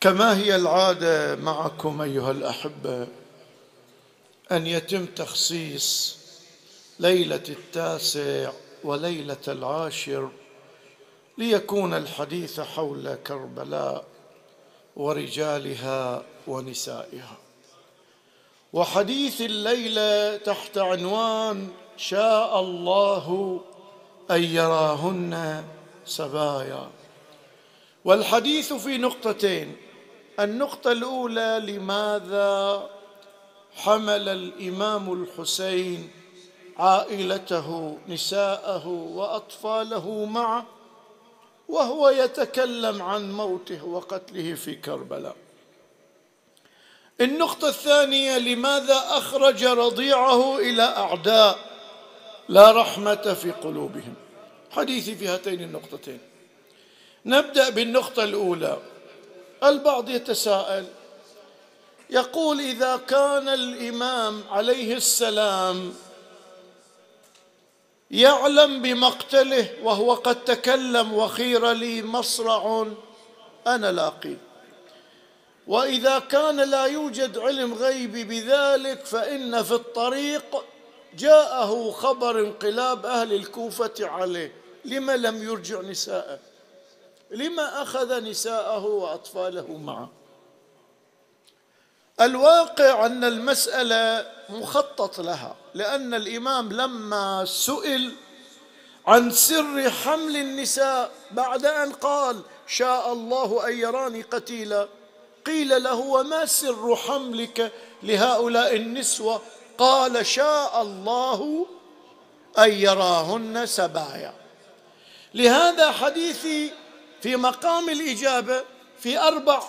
كما هي العادة معكم أيها الأحبة أن يتم تخصيص ليلة التاسع وليلة العاشر ليكون الحديث حول كربلاء ورجالها ونسائها. وحديث الليلة تحت عنوان شاء الله أن يراهن سبايا. والحديث في نقطتين النقطة الأولى لماذا حمل الإمام الحسين عائلته نساءه وأطفاله معه وهو يتكلم عن موته وقتله في كربلاء. النقطة الثانية لماذا أخرج رضيعه إلى أعداء لا رحمة في قلوبهم؟ حديثي في هاتين النقطتين. نبدأ بالنقطة الأولى. البعض يتساءل يقول إذا كان الإمام عليه السلام يعلم بمقتله وهو قد تكلم وخير لي مصرع أنا لاقي وإذا كان لا يوجد علم غيبي بذلك فإن في الطريق جاءه خبر انقلاب أهل الكوفة عليه لما لم يرجع نساءه؟ لما أخذ نساءه وأطفاله معه. الواقع أن المسألة مخطط لها لأن الإمام لما سئل عن سر حمل النساء بعد أن قال شاء الله أن يراني قتيلا قيل له وما سر حملك لهؤلاء النسوة؟ قال شاء الله أن يراهن سبايا. لهذا حديثي في مقام الإجابة في أربع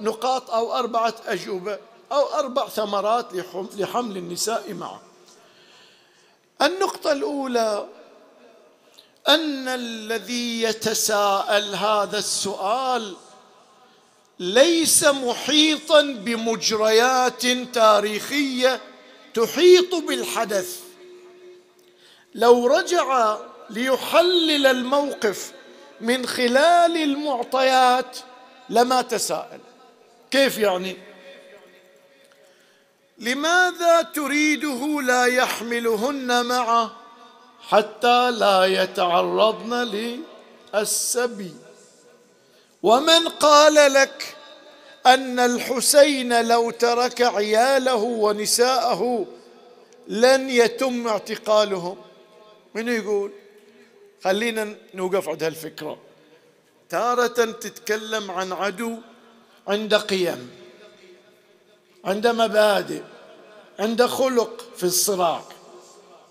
نقاط أو أربعة أجوبة أو أربع ثمرات لحمل النساء معه. النقطة الأولى أن الذي يتساءل هذا السؤال ليس محيطا بمجريات تاريخية تحيط بالحدث. لو رجع ليحلل الموقف من خلال المعطيات لما تساءل. كيف يعني؟ لماذا تريده لا يحملهن معه حتى لا يتعرضن للسبي؟ ومن قال لك أن الحسين لو ترك عياله ونساءه لن يتم اعتقالهم؟ من يقول؟ خلينا نوقف عند هالفكرة. تارة تتكلم عن عدو عند قيم عند مبادئ عند خلق في الصراع.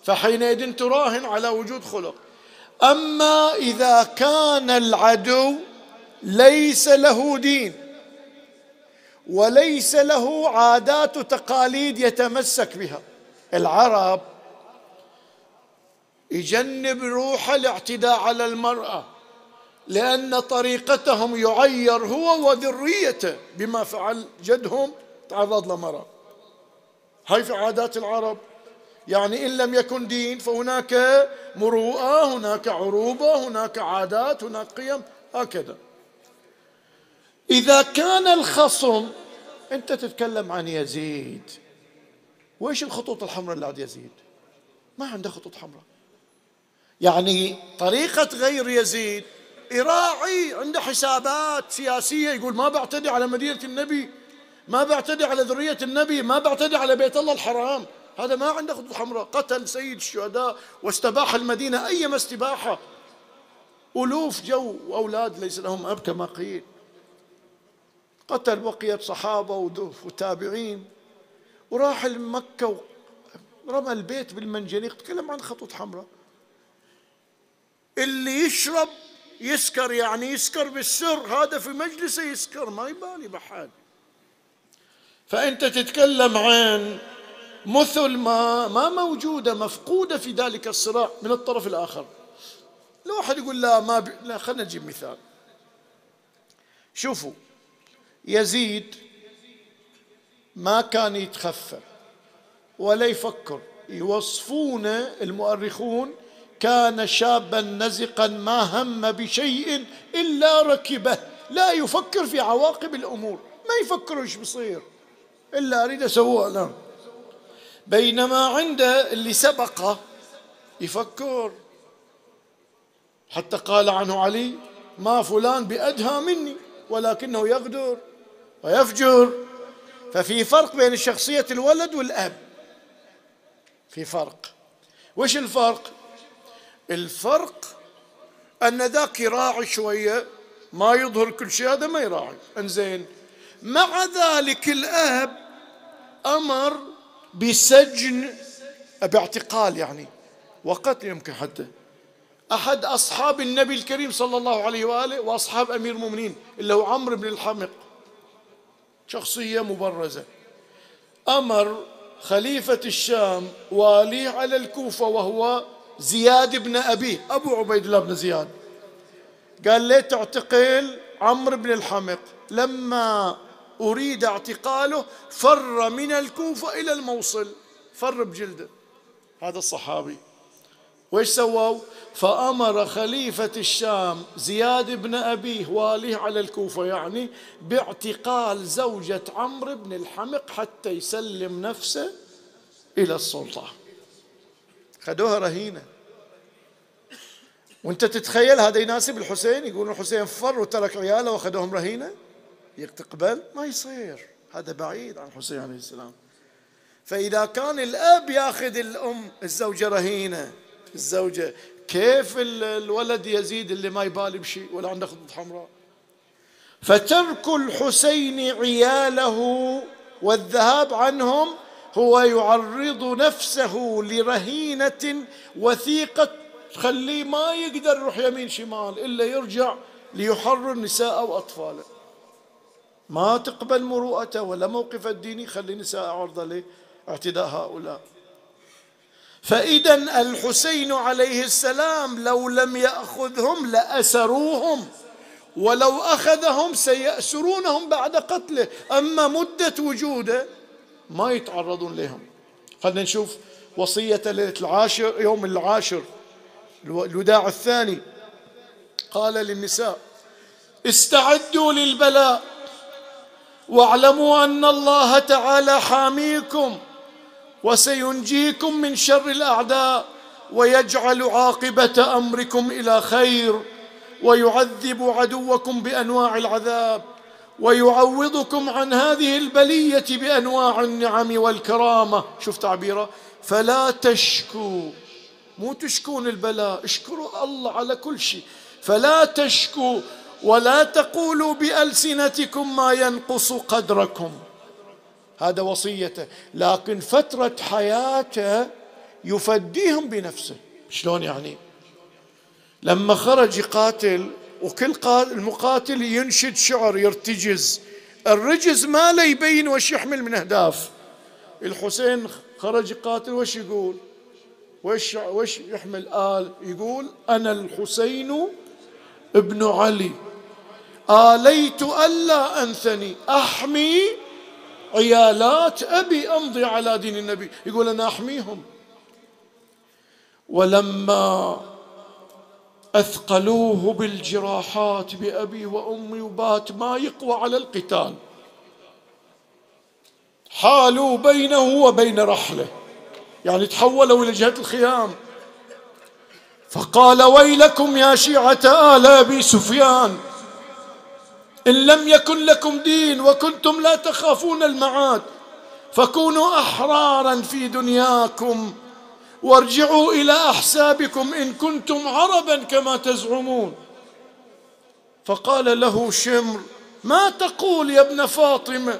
فحينئذ تراهن على وجود خلق. أما إذا كان العدو ليس له دين وليس له عادات وتقاليد يتمسك بها. العرب يجنب روح الاعتداء على المرأة لأن طريقتهم يعير هو وذريته بما فعل جدهم تعرض لمرض. هاي في عادات العرب. يعني إن لم يكن دين فهناك مروءة هناك عروبة هناك عادات هناك قيم هكذا. إذا كان الخصم أنت تتكلم عن يزيد. وإيش الخطوط الحمراء اللي عند يزيد؟ ما عنده خطوط حمراء. يعني طريقة غير يزيد. يراعي عنده حسابات سياسية يقول ما بعتدي على مدينة النبي ما بعتدي على ذرية النبي ما بعتدي على بيت الله الحرام. هذا ما عنده خطوط حمراء. قتل سيد الشهداء واستباح المدينة أيما استباحة. ألوف جو وأولاد ليس لهم أب كما قيل. قتل بقية صحابة وتابعين. وراح لمكة ورمى البيت بالمنجنيق. تكلم عن خطوط حمراء. اللي يشرب يسكر يعني يسكر بالسر هذا في مجلسه يسكر ما يبالي بحال. فأنت تتكلم عن مثل ما ما موجودة مفقودة في ذلك الصراع من الطرف الآخر. لو واحد يقول لا ما ب... لا خلينا نجيب مثال. شوفوا يزيد ما كان يتخفى ولا يفكر يوصفون المؤرخون كان شابا نزقا ما هم بشيء إلا ركبه. لا يفكر في عواقب الأمور. ما يفكر إيش بيصير إلا أريد أسويه لا بينما عند اللي سبقه يفكر. حتى قال عنه علي ما فلان بأدهى مني ولكنه يغدر ويفجر. ففي فرق بين شخصية الولد والأب. في فرق. وش الفرق؟ الفرق أن ذاك يراعي شوية ما يظهر كل شيء هذا ما يراعي. إنزين. مع ذلك الأب أمر بسجن باعتقال يعني وقتل يمكن حتى. أحد أصحاب النبي الكريم صلى الله عليه وآله وأصحاب أمير المؤمنين اللي هو عمرو بن الحمق. شخصية مبرزة. أمر خليفة الشام واليه على الكوفة وهو زياد بن أبيه أبو عبيد الله بن زياد. قال ليه تعتقل عمرو بن الحمق لما أريد اعتقاله فر من الكوفة إلى الموصل فر بجلده. هذا الصحابي. وإيش سووا؟ فأمر خليفة الشام زياد بن أبيه واليه على الكوفة يعني باعتقال زوجة عمرو بن الحمق حتى يسلم نفسه إلى السلطة. خدوها رهينة. وانت تتخيل هذا يناسب الحسين؟ يقولون الحسين فر وترك عياله وأخذوهم رهينة؟ تقبل ما يصير. هذا بعيد عن الحسين عليه السلام. فإذا كان الأب يأخذ الأم الزوجة رهينة. الزوجة كيف الولد يزيد اللي ما يبالي بشيء ولا عنده خطوط حمراء؟ فترك الحسين عياله والذهاب عنهم هو يعرض نفسه لرهينة وثيقة تخليه ما يقدر يروح يمين شمال إلا يرجع ليحرر نساء وأطفاله. ما تقبل مروءته ولا موقف الديني خلي نساء عرضة لاعتداء هؤلاء. فإذا الحسين عليه السلام لو لم يأخذهم لأسروهم ولو أخذهم سيأسرونهم بعد قتله. أما مدة وجوده ما يتعرضون لهم. خلينا نشوف وصية ليلة العاشر يوم العاشر الوداع الثاني. قال للنساء استعدوا للبلاء واعلموا أن الله تعالى حاميكم وسينجيكم من شر الأعداء ويجعل عاقبة أمركم إلى خير ويعذب عدوكم بأنواع العذاب. ويعوضكم عن هذه البلية بأنواع النعم والكرامة. شوف تعبيره. فلا تشكوا مو تشكون البلاء. اشكروا الله على كل شيء. فلا تشكوا ولا تقولوا بألسنتكم ما ينقص قدركم. هذا وصيته. لكن فترة حياته يفديهم بنفسه. شلون يعني؟ لما خرج يقاتل وكل المقاتل ينشد شعر يرتجز. الرجز ما لا يبين وش يحمل من أهداف. الحسين خرج يقاتل وش يقول؟ وش وش يحمل آل؟ يقول أنا الحسين ابن علي. آليت ألا أنثني أحمي عيالات أبي أمضي على دين النبي. يقول أنا أحميهم. ولما أثقلوه بالجراحات بأبي وأمي وبات ما يقوى على القتال. حالوا بينه وبين رحله. يعني تحولوا إلى جهة الخيام. فقال ويلكم يا شيعة آل أبي سفيان إن لم يكن لكم دين وكنتم لا تخافون المعاد فكونوا أحرارا في دنياكم وارجعوا إلى أحسابكم إن كنتم عربا كما تزعمون. فقال له شمر ما تقول يا ابن فاطمة؟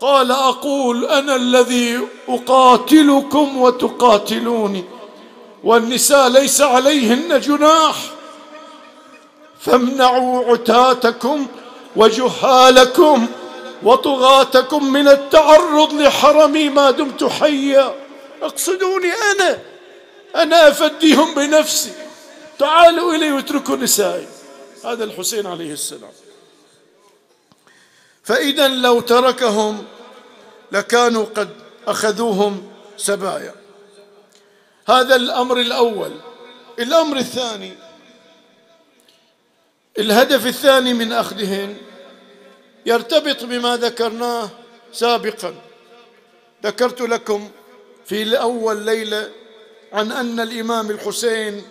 قال أقول أنا الذي أقاتلكم وتقاتلوني والنساء ليس عليهن جناح فامنعوا عتاتكم وجهالكم وطغاتكم من التعرض لحرمي ما دمت حيا. اقصدوني أنا. أنا أفديهم بنفسي. تعالوا إلي واتركوا نسائي. هذا الحسين عليه السلام. فإذا لو تركهم لكانوا قد أخذوهم سبايا. هذا الأمر الأول. الأمر الثاني. الهدف الثاني من أخذهن يرتبط بما ذكرناه سابقا. ذكرت لكم في أول ليلة عن أن الإمام الحسين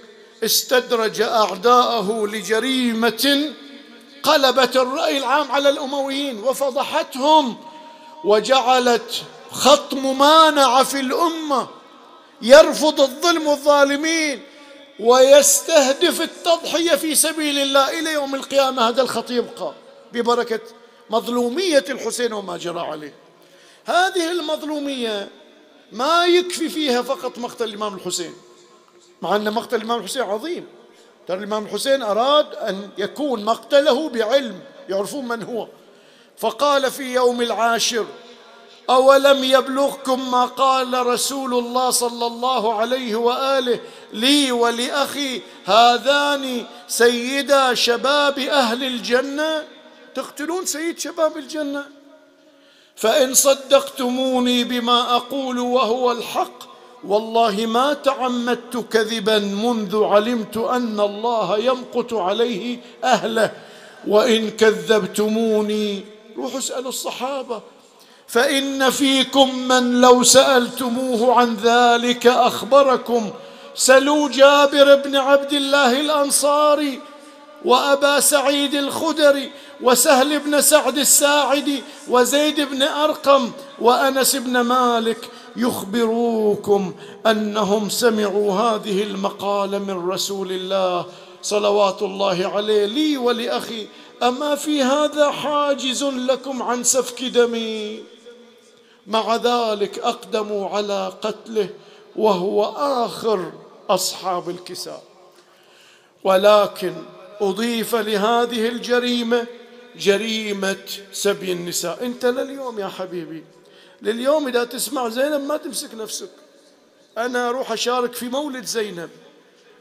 استدرج أعداءه لجريمة قلبت الرأي العام على الأمويين وفضحتهم وجعلت خط ممانعة في الأمة يرفض الظلم والظالمين ويستهدف التضحية في سبيل الله إلى يوم القيامة. هذا الخط يبقى ببركة مظلومية الحسين وما جرى عليه. هذه المظلومية ما يكفي فيها فقط مقتل الإمام الحسين مع أن مقتل الإمام الحسين عظيم. ترى الإمام الحسين أراد أن يكون مقتله بعلم يعرفون من هو. فقال في يوم العاشر أولم يبلغكم ما قال رسول الله صلى الله عليه وآله لي ولأخي هذان سيدا شباب أهل الجنة؟ تقتلون سيد شباب الجنة؟ فإن صدقتموني بما أقول وهو الحق والله ما تعمدت كذبا منذ علمت أن الله يمقت عليه أهله. وإن كذبتموني روحوا اسألوا الصحابة. فإن فيكم من لو سألتموه عن ذلك أخبركم. سلوا جابر بن عبد الله الأنصاري وأبا سعيد الخدري. وسهل بن سعد الساعدي وزيد بن أرقم وأنس بن مالك يخبروكم أنهم سمعوا هذه المقاله من رسول الله صلوات الله عليه لي ولأخي. أما في هذا حاجز لكم عن سفك دمي. مع ذلك أقدموا على قتله وهو آخر أصحاب الكساء. ولكن أضيف لهذه الجريمة جريمة سبي النساء. انت لليوم يا حبيبي لليوم إذا تسمع زينب ما تمسك نفسك. أنا أروح أشارك في مولد زينب.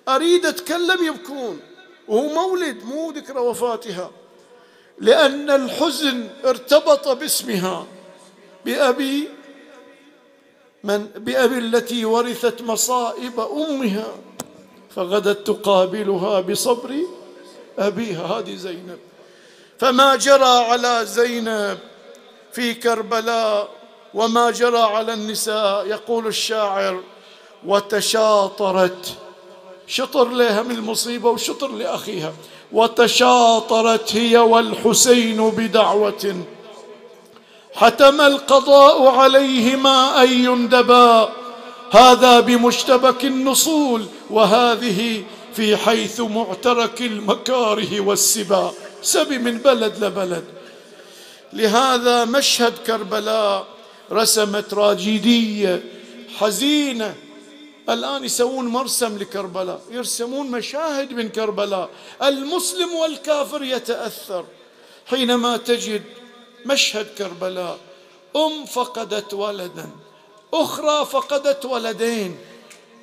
أريد أتكلم يبكون. وهو مولد مو ذكرى وفاتها. لأن الحزن ارتبط باسمها. بأبي من بأبي التي ورثت مصائب أمها. فغدت تقابلها بصبر أبيها. هذه زينب. فما جرى على زينب في كربلاء وما جرى على النساء يقول الشاعر. وتشاطرت. شطر لها من المصيبة وشطر لأخيها. وتشاطرت هي والحسين بدعوة. حتم القضاء عليهما أن يندبا هذا بمشتبك النصول. وهذه في حيث معترك المكاره والسبا. سبي من بلد لبلد. لهذا مشهد كربلاء رسم تراجيدية حزينة. الآن يسوون مرسم لكربلاء يرسمون مشاهد من كربلاء. المسلم والكافر يتأثر. حينما تجد مشهد كربلاء أم فقدت ولدا أخرى فقدت ولدين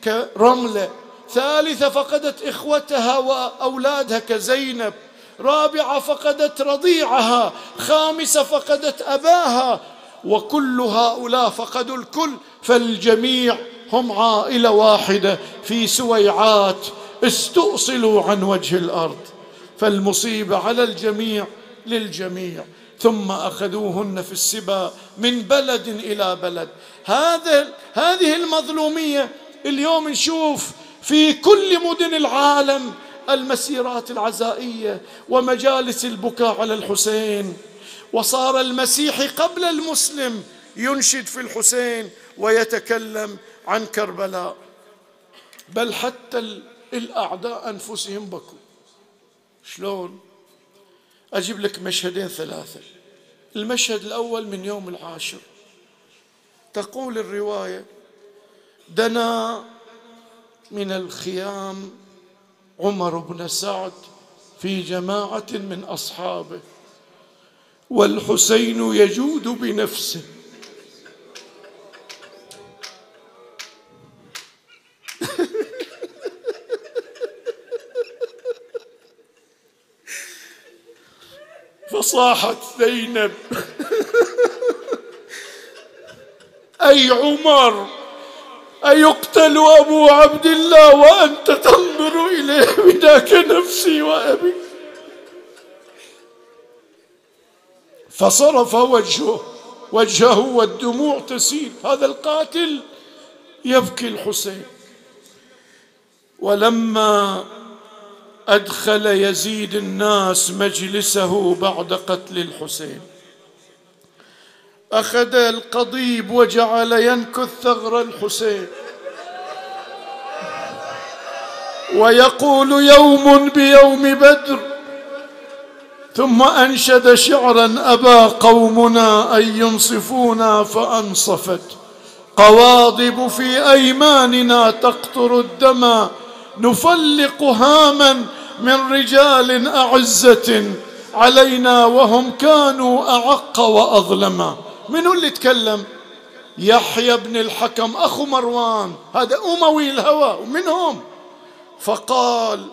كرملة ثالثة فقدت إخوتها وأولادها كزينب. رابعة فقدت رضيعها خامسة فقدت أباها وكل هؤلاء فقدوا الكل فالجميع هم عائلة واحدة في سويعات استؤصلوا عن وجه الأرض فالمصيبه على الجميع للجميع ثم أخذوهن في السبا من بلد إلى بلد. هذا هذه المظلومية اليوم نشوف في كل مدن العالم المسيرات العزائية ومجالس البكاء على الحسين. وصار المسيحي قبل المسلم ينشد في الحسين ويتكلم عن كربلاء. بل حتى الأعداء أنفسهم بكوا. شلون؟ أجيب لك مشهدين ثلاثة. المشهد الأول من يوم العاشر. تقول الرواية دنا من الخيام عمر بن سعد في جماعة من أصحابه والحسين يجود بنفسه. فصاحت زينب. أي عمر؟ أيقتل أبو عبد الله وأنت تنظر إليه بذاك نفسي وأبي. فصرف وجهه وجهه والدموع تسيل. هذا القاتل يبكي الحسين. ولما أدخل يزيد الناس مجلسه بعد قتل الحسين. أخذ القضيب وجعل ينكث ثغر الحسين. ويقول يوم بيوم بدر ثم أنشد شعرا ابى قومنا أن ينصفونا فأنصفت. قواضب في أيماننا تقطر الدم نفلق هاما من رجال أعزة علينا وهم كانوا أعق واظلما من اللي تكلم يحيى بن الحكم أخو مروان. هذا أموي الهوى. ومنهم؟ فقال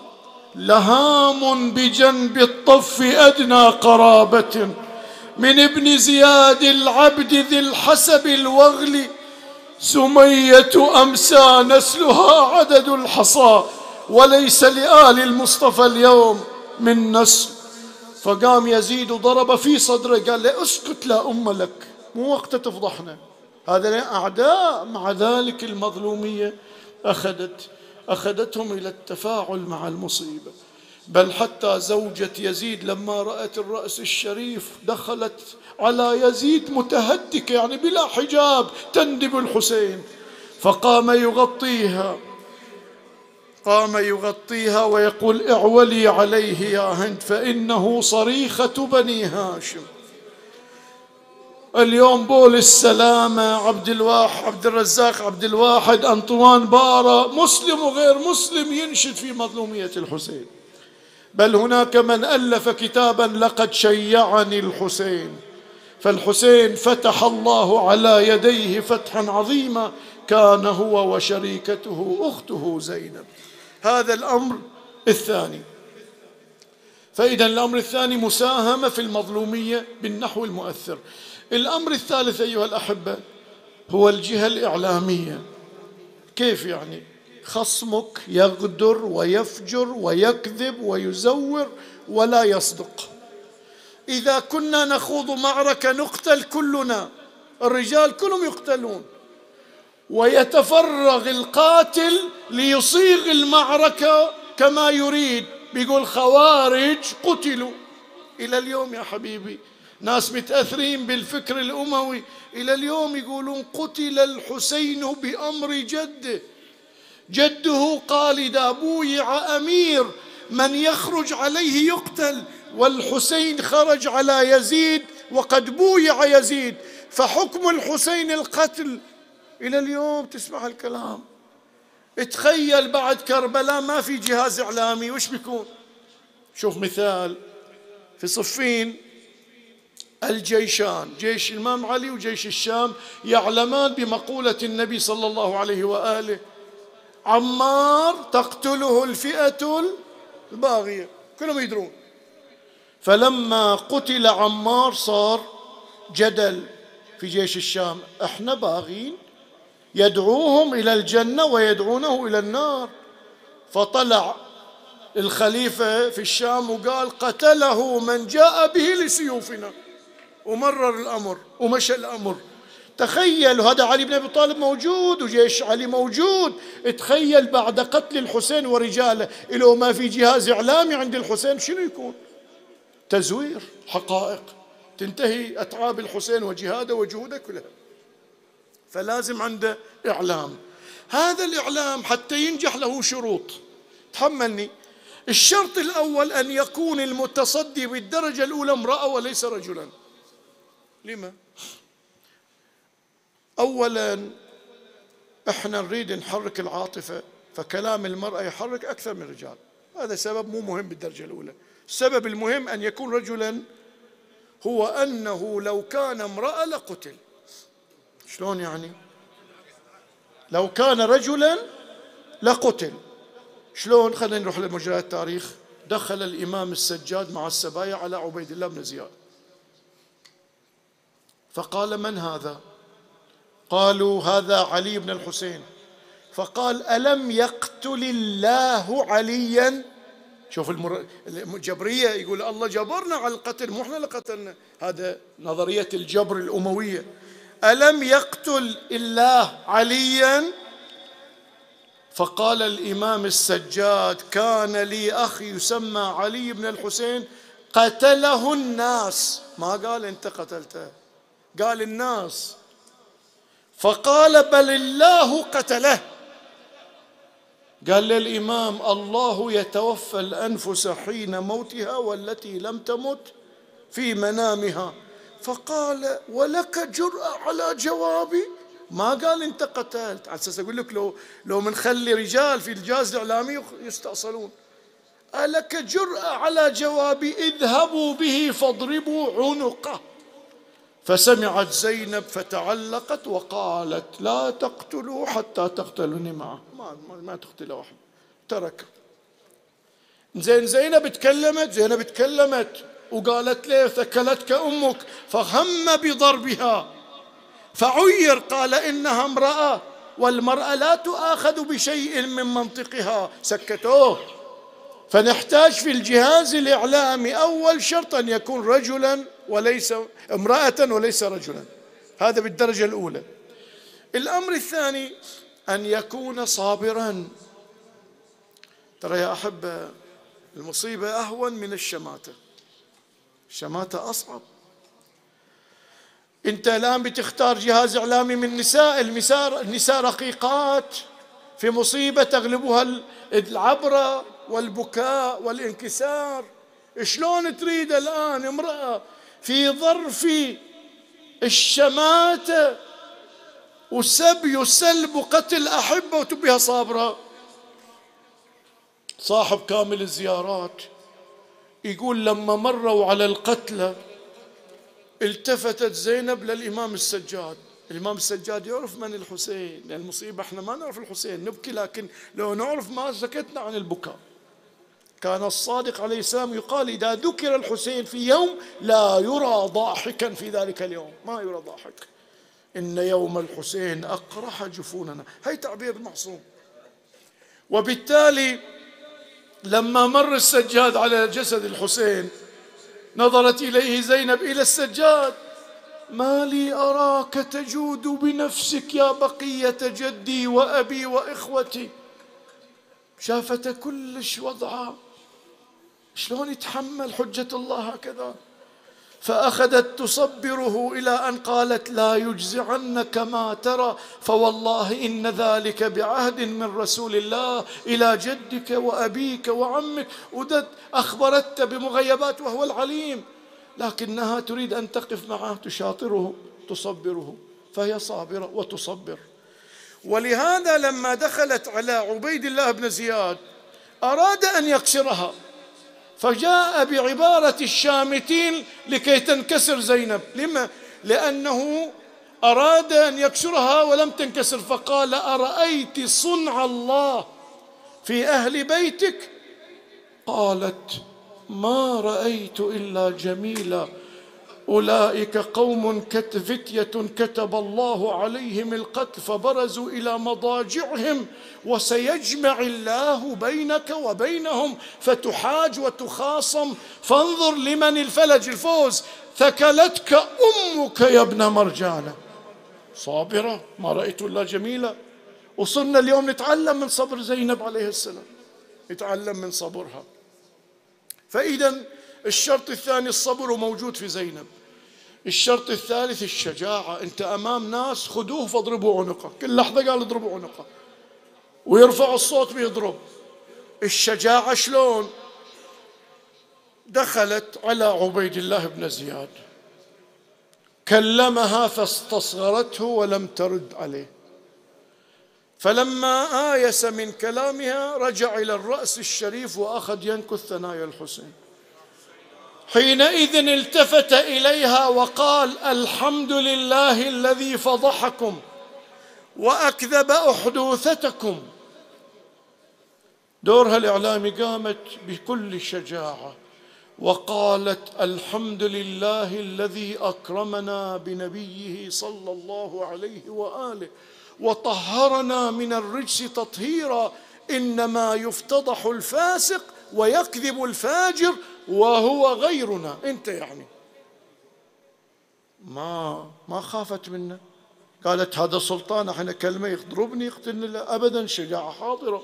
لهام بجنب الطف أدنى قرابة من ابن زياد العبد ذي الحسب الوغل. سمية أمسى نسلها عدد الحصى. وليس لآل المصطفى اليوم من نسل. فقام يزيد وضرب في صدره قال له أسكت لا أم لك. مو وقت تفضحنا. هذا أعداء مع ذلك المظلومية أخذت أخذتهم إلى التفاعل مع المصيبة. بل حتى زوجة يزيد لما رأت الرأس الشريف دخلت على يزيد متهتكة يعني بلا حجاب تندب الحسين. فقام يغطيها. قام يغطيها ويقول اعولي عليه يا هند فإنه صريخة بني هاشم. اليوم بول السلامة عبد الواحد عبد الرزاق عبد الواحد أنطوان بارا مسلم وغير مسلم ينشد في مظلومية الحسين. بل هناك من ألف كتابا لقد شيعني الحسين. فالحسين فتح الله على يديه فتحا عظيما كان هو وشريكته أخته زينب. هذا الأمر الثاني. فإذا الأمر الثاني مساهمة في المظلومية بالنحو المؤثر. الأمر الثالث أيها الأحبة هو الجهة الإعلامية. كيف يعني؟ خصمك يغدر ويفجر ويكذب ويزور ولا يصدق. إذا كنا نخوض معركة نقتل كلنا الرجال كلهم يقتلون. ويتفرغ القاتل ليصيغ المعركة كما يريد بيقول خوارج قتلوا. إلى اليوم يا حبيبي ناس متأثرين بالفكر الأموي. إلى اليوم يقولون قتل الحسين بأمر جده جده قال إذا بويع أمير من يخرج عليه يقتل. والحسين خرج على يزيد وقد بويع يزيد. فحكم الحسين القتل. إلى اليوم تسمع الكلام. تخيل بعد كربلاء ما في جهاز إعلامي. وش بيكون؟ شوف مثال. في صفين الجيشان جيش الإمام علي وجيش الشام يعلمان بمقولة النبي صلى الله عليه وآله عمار تقتله الفئة الباغية. كلهم يدرون. فلما قتل عمار صار جدل في جيش الشام. إحنا باغين يدعوهم إلى الجنة ويدعونه إلى النار. فطلع الخليفة في الشام وقال قتله من جاء به لسيوفنا. ومرر الأمر ومشى الأمر. تخيل هذا علي بن أبي طالب موجود وجيش علي موجود. تخيل بعد قتل الحسين ورجاله لو ما في جهاز إعلامي عند الحسين شنو يكون؟ تزوير حقائق. تنتهي أتعاب الحسين وجهاده وجهوده كلها. فلازم عنده إعلام. هذا الإعلام حتى ينجح له شروط. تحملني. الشرط الأول أن يكون المتصدي بالدرجة الأولى امرأة وليس رجلا. لما؟ أولا إحنا نريد نحرك العاطفة فكلام المرأة يحرك أكثر من الرجال. هذا سبب مو مهم بالدرجة الأولى. السبب المهم أن يكون رجلا هو أنه لو كان امرأة لقتل. شلون يعني؟ لو كان رجلا لقتل. شلون؟ خلينا نروح لمجريات التاريخ دخل الإمام السجاد مع السبايا على عبيد الله بن زياد. فقال من هذا؟ قالوا هذا علي بن الحسين. فقال ألم يقتل الله عليا؟ شوف المر... الجبرية يقول الله جبرنا على القتل مو إحنا اللي قتلنا. هذا نظرية الجبر الأموية. ألم يقتل الله عليا؟ فقال الإمام السجاد كان لي أخ يسمى علي بن الحسين قتله الناس. ما قال أنت قتلته؟ قال الناس فقال بل الله قتله. قال للإمام الله يتوفى الأنفس حين موتها والتي لم تمت في منامها. فقال ولك جرأة على جوابي؟ ما قال انت قتلت. على أساس أقول لك لو لو منخلي رجال في الجهاز الإعلامي يستأصلون. ألك جرأة على جوابي؟ اذهبوا به فاضربوا عنقه. فسمعت زينب فتعلقت وقالت لا تقتلوا حتى تقتلوني معه. ما, ما تقتل واحد ترك. زين زينب تكلمت زينب تكلمت وقالت له ثكلتك أمك؟ فهم بضربها. فعير قال إنها امرأة والمرأة لا تؤاخذ بشيء من منطقها. سكتوه. فنحتاج في الجهاز الإعلامي. أول شرط ان يكون رجلا وليس امرأة وليس رجلا. هذا بالدرجة الأولى. الأمر الثاني أن يكون صابرا. ترى يا أحبة المصيبة أهون من الشماتة. الشماتة أصعب. أنت الآن بتختار جهاز إعلامي من نساء النساء النساء رقيقات. في مصيبة تغلبها العبره والبكاء والانكسار. شلون تريد الآن امرأة في ظرف الشماته وسبي وسلب وقتل أحبة وتبيها صابرة. صاحب كامل الزيارات يقول لما مروا على القتلى التفتت زينب للإمام السجاد. الإمام السجاد يعرف من الحسين لأن المصيبة إحنا ما نعرف الحسين نبكي لكن لو نعرف ما سكتنا عن البكاء. كان الصادق عليه السلام يقال إذا ذكر الحسين في يوم لا يرى ضاحكا في ذلك اليوم. ما يرى ضاحك. إن يوم الحسين أقرح جفوننا. هي تعبير معصوم. وبالتالي لما مر السجاد على جسد الحسين نظرت إليه زينب إلى السجاد. ما لي أراك تجود بنفسك يا بقية جدي وأبي وإخوتي. شافت كلش وضعها. شلون يتحمل حجة الله هكذا؟ فأخذت تصبره إلى أن قالت لا يجزعنك ما ترى فوالله إن ذلك بعهد من رسول الله إلى جدك وأبيك وعمك. ودت أخبرت بمغيبات وهو العليم لكنها تريد أن تقف معه تشاطره تصبره فهي صابرة وتصبر. ولهذا لما دخلت على عبيد الله بن زياد أراد أن يكسرها فجاء بعبارة الشامتين لكي تنكسر زينب. لما؟ لأنه أراد أن يكسرها ولم تنكسر فقال أرأيت صنع الله في أهل بيتك؟ قالت ما رأيت إلا جميلا. أولئك قوم فتية كتب الله عليهم القتل فبرزوا إلى مضاجعهم وسيجمع الله بينك وبينهم فتحاج وتخاصم. فانظر لمن الفلج الفوز. ثكلتك أمك يا ابن مرجانة صابرة ما رأيت إلا جميلة. وصرنا اليوم نتعلم من صبر زينب عليه السلام. نتعلم من صبرها. فإذا الشرط الثاني الصبر موجود في زينب. الشرط الثالث الشجاعة. أنت أمام ناس خذوه فاضربوا عنقه. كل لحظة قال اضربوا عنقه. ويرفع الصوت بيضرب. الشجاعة شلون؟ دخلت على عبيد الله بن زياد. كلمها فاستصغرته ولم ترد عليه. فلما آيس من كلامها رجع إلى الرأس الشريف وأخذ ينكث ثنايا الحسين. حينئذ التفت إليها وقال الحمد لله الذي فضحكم وأكذب أحدوثتكم. دورها الإعلامي قامت بكل شجاعة وقالت الحمد لله الذي أكرمنا بنبيه صلى الله عليه وآله وطهرنا من الرجس تطهيرا إنما يفتضح الفاسق ويكذب الفاجر وهو غيرنا. انت يعني ما ما خافت منه. قالت هذا سلطان إحنا كلمة يضربني يقتلني. لا ابدا شجاعة حاضرة.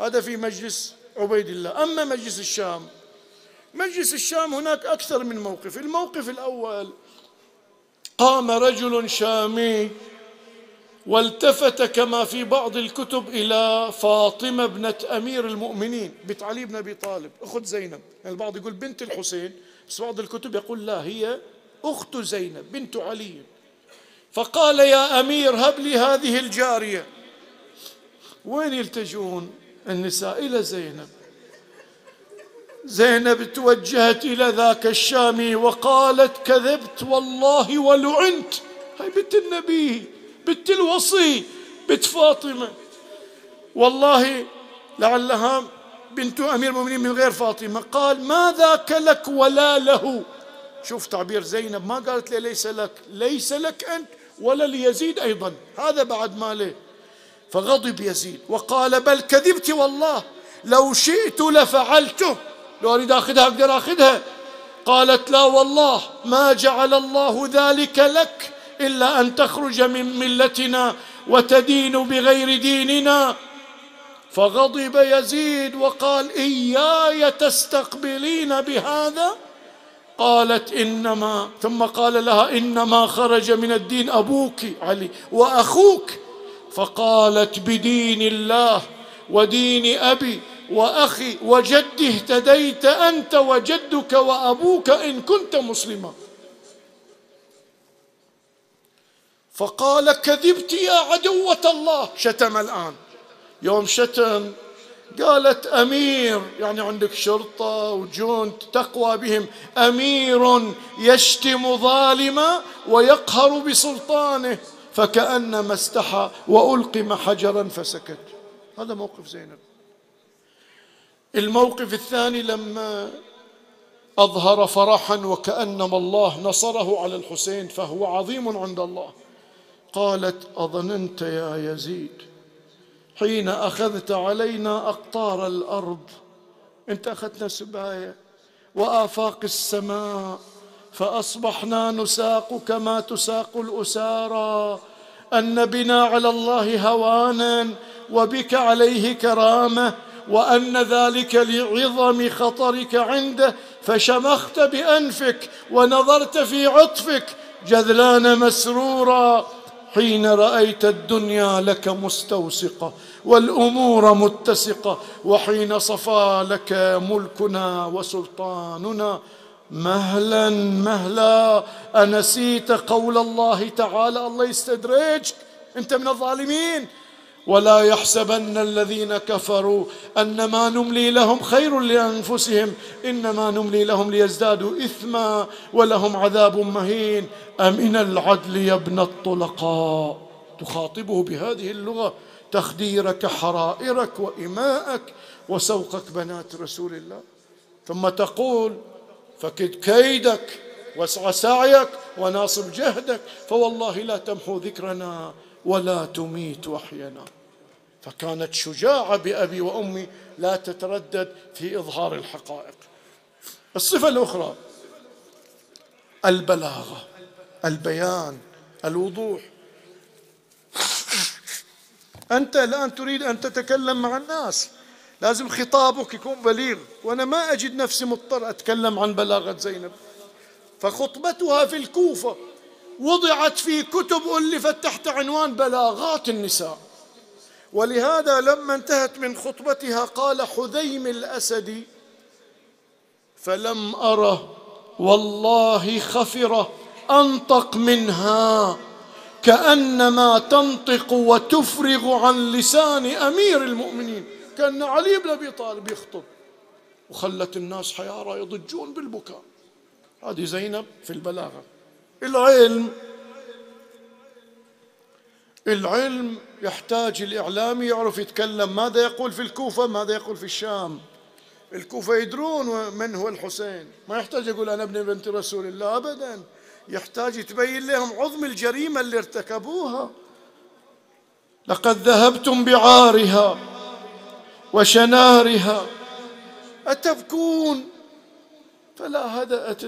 هذا في مجلس عبيد الله. أما مجلس الشام مجلس الشام هناك أكثر من موقف. الموقف الأول قام رجل شامي والتفت كما في بعض الكتب إلى فاطمة ابنة أمير المؤمنين بنت علي بن أبي طالب. أخت زينب. يعني البعض يقول بنت الحسين بس بعض الكتب يقول لا هي أخت زينب بنت علي. فقال يا أمير هب لي هذه الجارية. وين يلتجون النساء؟ إلى زينب. زينب توجهت إلى ذاك الشامي وقالت كذبت والله ولعنت. هاي بنت النبي. بنت الوصي بنت فاطمة. والله لعلها بنت أمير المؤمنين من غير فاطمة. قال ما ذاك لك ولا له. شوف تعبير زينب ما قالت لي ليس لك ليس لك أنت ولا ليزيد أيضا. هذا بعد ما له فغضب يزيد. وقال بل كذبت والله لو شئت لفعلته. لو أريد أخذها أقدر أخذها. قالت لا والله ما جعل الله ذلك لك إلا أن تخرج من ملتنا وتدين بغير ديننا. فغضب يزيد وقال إياي تستقبلين بهذا؟ قالت إنما ثم قال لها إنما خرج من الدين أبوك علي وأخوك. فقالت بدين الله ودين أبي وأخي وجدي اهتديت أنت وجدك وأبوك إن كنت مسلما. فقال كذبت يا عدوة الله. شتم الآن. يوم شتم قالت أمير يعني عندك شرطة وجند تقوى بهم أمير يشتم ظالما ويقهر بسلطانه فكأنما استحى وألقم حجرا فسكت. هذا موقف زينب. الموقف الثاني لما أظهر فرحا وكأنما الله نصره على الحسين فهو عظيم عند الله. قالت أظننت يا يزيد حين أخذت علينا أقطار الأرض انت اخذتنا سبايه وآفاق السماء فأصبحنا نساق كما تساق الأسارى أن بنا على الله هوانا وبك عليه كرامة وأن ذلك لعظم خطرك عنده فشمخت بأنفك ونظرت في عطفك جذلان مسرورا حين رأيت الدنيا لك مستوسقة والأمور متسقة وحين صفى لك ملكنا وسلطاننا مهلا مهلا. أنسيت قول الله تعالى الله يستدرجك. أنت من الظالمين. ولا يحسبن الذين كفروا ان ما نملي لهم خير لأنفسهم إنما نملي لهم ليزدادوا إثما ولهم عذاب مهين. امن العدل يا ابن الطلقاء؟ تخاطبه بهذه اللغة تخديرك حرائرك وإماءك وسوقك بنات رسول الله. ثم تقول فكد كيدك واسع سعيك وناصب جهدك فوالله لا تمحو ذكرنا. ولا تميت وحينا فكانت شجاعة بأبي وأمي لا تتردد في إظهار الحقائق. الصفة الأخرى البلاغة البيان الوضوح. أنت الآن تريد أن تتكلم مع الناس. لازم خطابك يكون بليغ. وأنا ما أجد نفسي مضطر أتكلم عن بلاغة زينب. فخطبتها في الكوفة. وضعت في كتب ألفت تحت عنوان بلاغات النساء. ولهذا لما انتهت من خطبتها قال حذيم الأسدي فلم أره والله خفرة أنطق منها كأنما تنطق وتفرغ عن لسان أمير المؤمنين. كأن علي بن أبي طالب يخطب وخلت الناس حيارى يضجون بالبكاء. هذه زينب في البلاغة. العلم. العلم يحتاج الإعلامي يعرف يتكلم. ماذا يقول في الكوفة؟ ماذا يقول في الشام؟ الكوفة يدرون من هو الحسين. ما يحتاج يقول أنا ابن بنت رسول الله أبدا. يحتاج تبين لهم عظم الجريمة اللي ارتكبوها. لقد ذهبتم بعارها وشنارها. أتبكون؟ فلا هدأت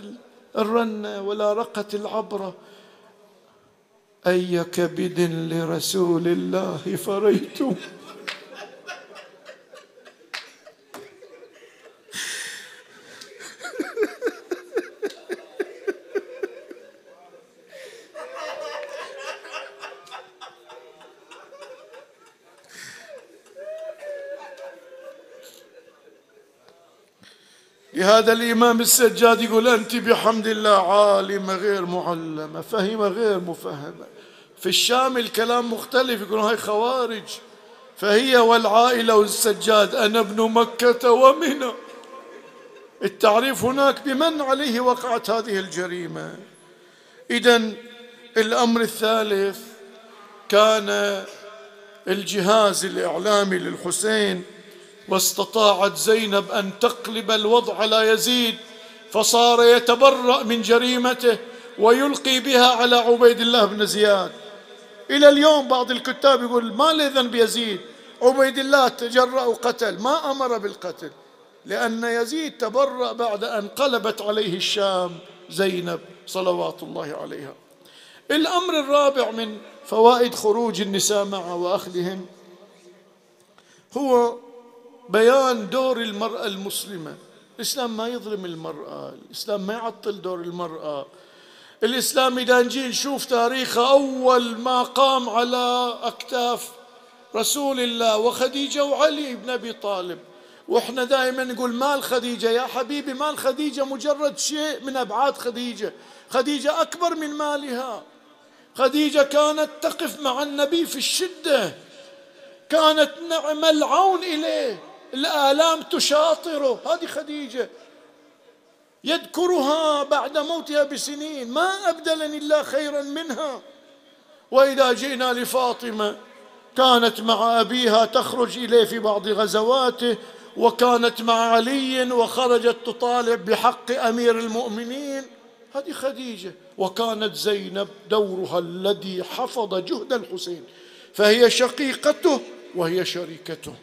الرنة ولا رقت العبرة. أي كبد لرسول الله فريتم لهذا الإمام السجاد يقول أنت بحمد الله عالمة غير معلمة فهمة غير مفهمة. في الشام الكلام مختلف يقولون هاي خوارج. فهي والعائلة والسجاد أنا ابن مكة ومنى. التعريف هناك بمن عليه وقعت هذه الجريمة. إذا الأمر الثالث كان الجهاز الإعلامي للحسين واستطاعت زينب أن تقلب الوضع على يزيد فصار يتبرأ من جريمته ويلقي بها على عبيد الله بن زياد. إلى اليوم بعض الكتاب يقول ما له ذنب يزيد؟ عبيد الله تجرأ وقتل ما أمر بالقتل لأن يزيد تبرأ بعد أن قلبت عليه الشام زينب صلوات الله عليها. الأمر الرابع من فوائد خروج النساء معه وأخذهم هو بيان دور المرأة المسلمة. الإسلام ما يظلم المرأة الإسلام ما يعطل دور المرأة. الإسلام إذا نجي نشوف تاريخه أول ما قام على أكتاف رسول الله وخديجة وعلي بن أبي طالب. وإحنا دائما نقول مال خديجة يا حبيبي مال خديجة مجرد شيء من أبعاد خديجة. خديجة أكبر من مالها. خديجة كانت تقف مع النبي في الشدة. كانت نعم العون إليه. الآلام تشاطره. هذه خديجة. يذكرها بعد موتها بسنين. ما أبدلني الله خيرا منها. وإذا جئنا لفاطمة كانت مع أبيها تخرج إليه في بعض غزواته وكانت مع علي وخرجت تطالب بحق أمير المؤمنين. هذه خديجة. وكانت زينب دورها الذي حفظ جهد الحسين فهي شقيقته وهي شريكته.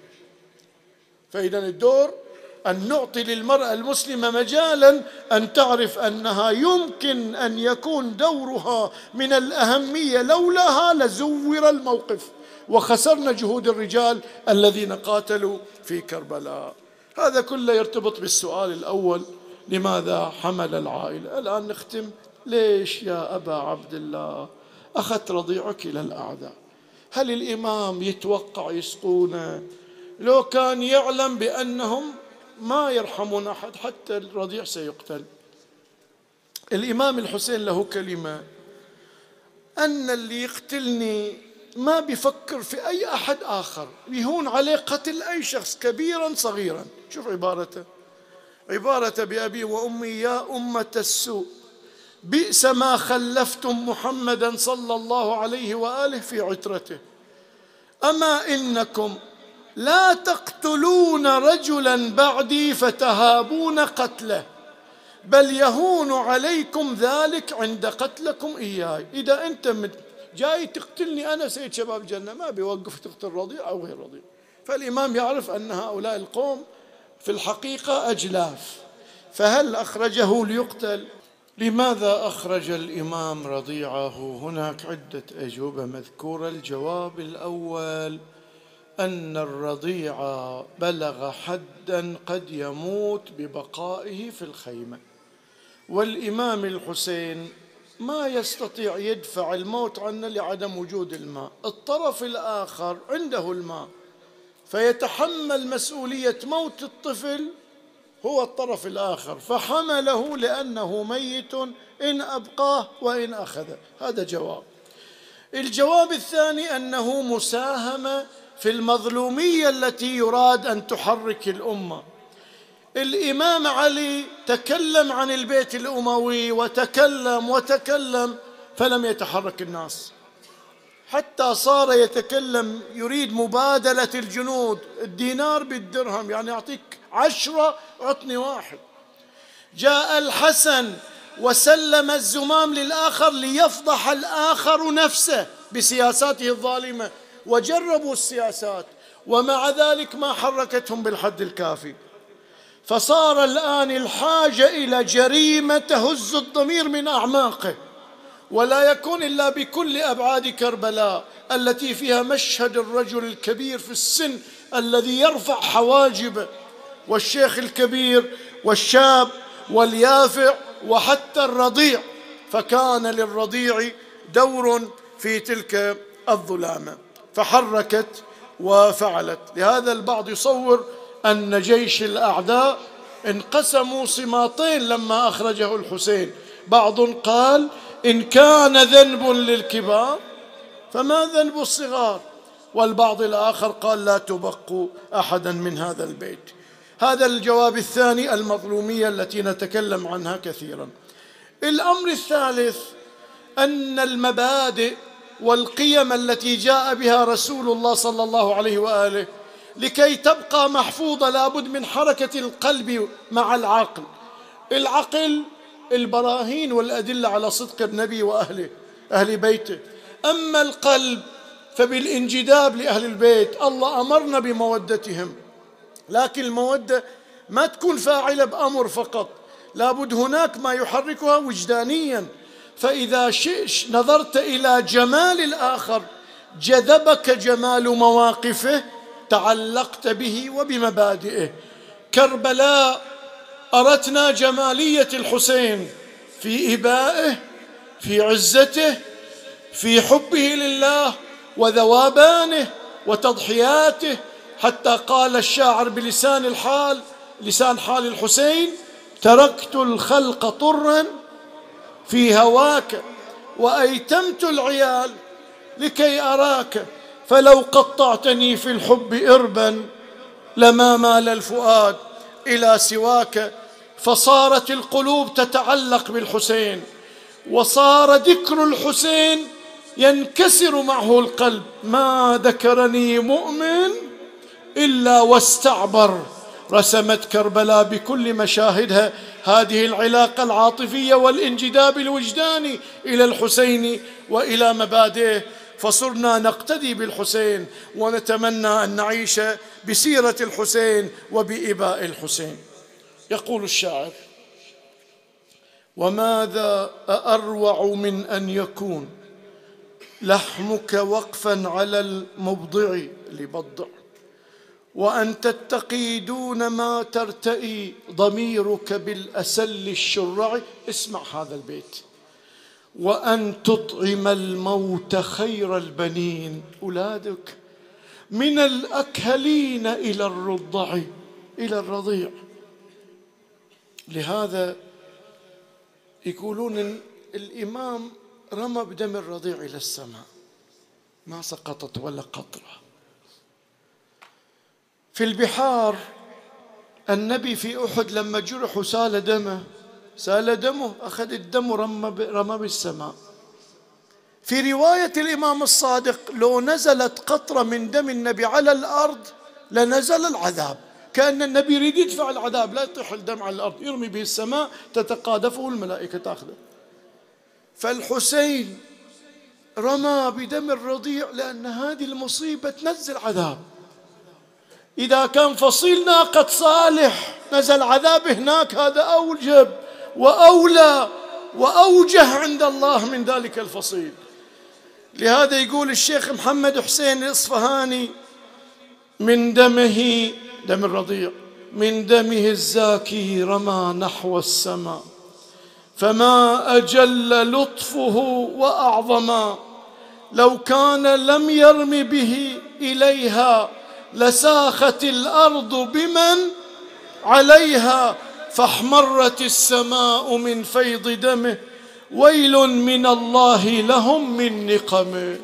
فإذا الدور أن نعطي للمرأة المسلمة مجالا أن تعرف أنها يمكن أن يكون دورها من الأهمية لولاها لزور الموقف. وخسرنا جهود الرجال الذين قاتلوا في كربلاء. هذا كله يرتبط بالسؤال الأول لماذا حمل العائلة الآن نختم. ليش يا أبا عبد الله؟ أخذت رضيعك إلى الأعداء. هل الإمام يتوقع يسقونه لو كان يعلم بأنهم ما يرحمون أحد حتى الرضيع سيقتل. الإمام الحسين له كلمة أن اللي يقتلني ما بيفكر في أي أحد آخر. يهون عليه قتل أي شخص كبيرا صغيرا. شوف عبارته. عبارة بأبي وأمي يا أمة السوء بئس ما خلفتم محمدا صلى الله عليه وآله في عترته. أما إنكم لا تقتلون رجلا بعدي فتهابون قتله بل يهون عليكم ذلك عند قتلكم إياي. إذا أنت جاي تقتلني أنا سيد شباب الجنة ما بيوقف تقتل رضيع أو غير رضيع. فالإمام يعرف أن هؤلاء القوم في الحقيقة أجلاف. فهل أخرجه ليقتل؟ لماذا أخرج الإمام رضيعه هناك عدة أجوبة مذكورة؟ الجواب الأول أن الرضيع بلغ حدا قد يموت ببقائه في الخيمة. والإمام الحسين ما يستطيع يدفع الموت عنا لعدم وجود الماء. الطرف الآخر عنده الماء. فيتحمل مسؤولية موت الطفل هو الطرف الآخر. فحمله لأنه ميت إن أبقاه وإن أخذه. هذا جواب. الجواب الثاني أنه مساهمة في المظلومية التي يراد أن تحرك الأمة. الإمام علي تكلم عن البيت الأموي وتكلم وتكلم فلم يتحرك الناس. حتى صار يتكلم يريد مبادلة الجنود الدينار بالدرهم يعني يعطيك عشرة اعطني واحد. جاء الحسن وسلم الزمام للآخر ليفضح الآخر نفسه بسياساته الظالمة. وجربوا السياسات ومع ذلك ما حركتهم بالحد الكافي. فصار الآن الحاجة إلى جريمة تهز الضمير من أعماقه ولا يكون إلا بكل أبعاد كربلاء التي فيها مشهد الرجل الكبير في السن الذي يرفع حواجبه والشيخ الكبير والشاب واليافع وحتى الرضيع. فكان للرضيع دور في تلك الظلامة. فحركت وفعلت. لهذا البعض يصور أن جيش الأعداء انقسموا صماطين لما أخرجه الحسين. بعض قال إن كان ذنب للكبار فما ذنب الصغار. والبعض الآخر قال لا تبقوا أحدا من هذا البيت. هذا الجواب الثاني المظلومية التي نتكلم عنها كثيرا. الأمر الثالث أن المبادئ والقيم التي جاء بها رسول الله صلى الله عليه وآله لكي تبقى محفوظة لابد من حركة القلب مع العقل. العقل البراهين والأدلة على صدق النبي واهله أهل بيته. أما القلب فبالانجذاب لأهل البيت الله أمرنا بمودتهم. لكن المودة ما تكون فاعلة بأمر فقط. لابد هناك ما يحركها وجدانيا. فإذا نظرت إلى جمال الآخر جذبك جمال مواقفه تعلقت به وبمبادئه. كربلاء أرتنا جمالية الحسين في إبائه في عزته في حبه لله وذوابانه وتضحياته. حتى قال الشاعر بلسان الحال لسان حال الحسين تركت الخلق طرا في هواك وأيتمت العيال لكي أراك. فلو قطعتني في الحب إربا لما مال الفؤاد إلى سواك. فصارت القلوب تتعلق بالحسين وصار ذكر الحسين ينكسر معه القلب. ما ذكرني مؤمن إلا واستعبر. رسمت كربلاء بكل مشاهدها هذه العلاقة العاطفية والانجذاب الوجداني إلى الحسين وإلى مبادئه. فصرنا نقتدي بالحسين ونتمنى أن نعيش بسيرة الحسين وبإباء الحسين. يقول الشاعر وماذا اروع من أن يكون لحمك وقفا على المبضع لبضع وأن تتقي دون ما ترتئي ضميرك بالأسل الشرع. اسمع هذا البيت. وأن تطعم الموت خير البنين. أولادك من الأكهلين إلى الرضع إلى الرضيع. لهذا يقولون الإمام رمى بدم الرضيع إلى السماء. ما سقطت ولا قطرة. في البحار. النبي في أحد لما جرح وسال دمه سال دمه أخذ الدم ورمى رمى بالسماء. في رواية الإمام الصادق لو نزلت قطرة من دم النبي على الأرض لنزل العذاب. كأن النبي يريد يدفع العذاب لا يطيح الدم على الأرض يرمي به السماء تتقاذفه الملائكة تأخذه. فالحسين رمى بدم الرضيع لأن هذه المصيبة تنزل عذاب. إذا كان فصيل ناقة صالح نزل عذاب هناك هذا أوجب وأولى وأوجه عند الله من ذلك الفصيل. لهذا يقول الشيخ محمد حسين الإصفهاني من دمه دم الرضيع من دمه الزاكي رمى نحو السماء فما أجل لطفه وأعظما لو كان لم يرم به إليها لساخت الأرض بمن عليها فاحمرت السماء من فيض دمه ويل من الله لهم من نقمه.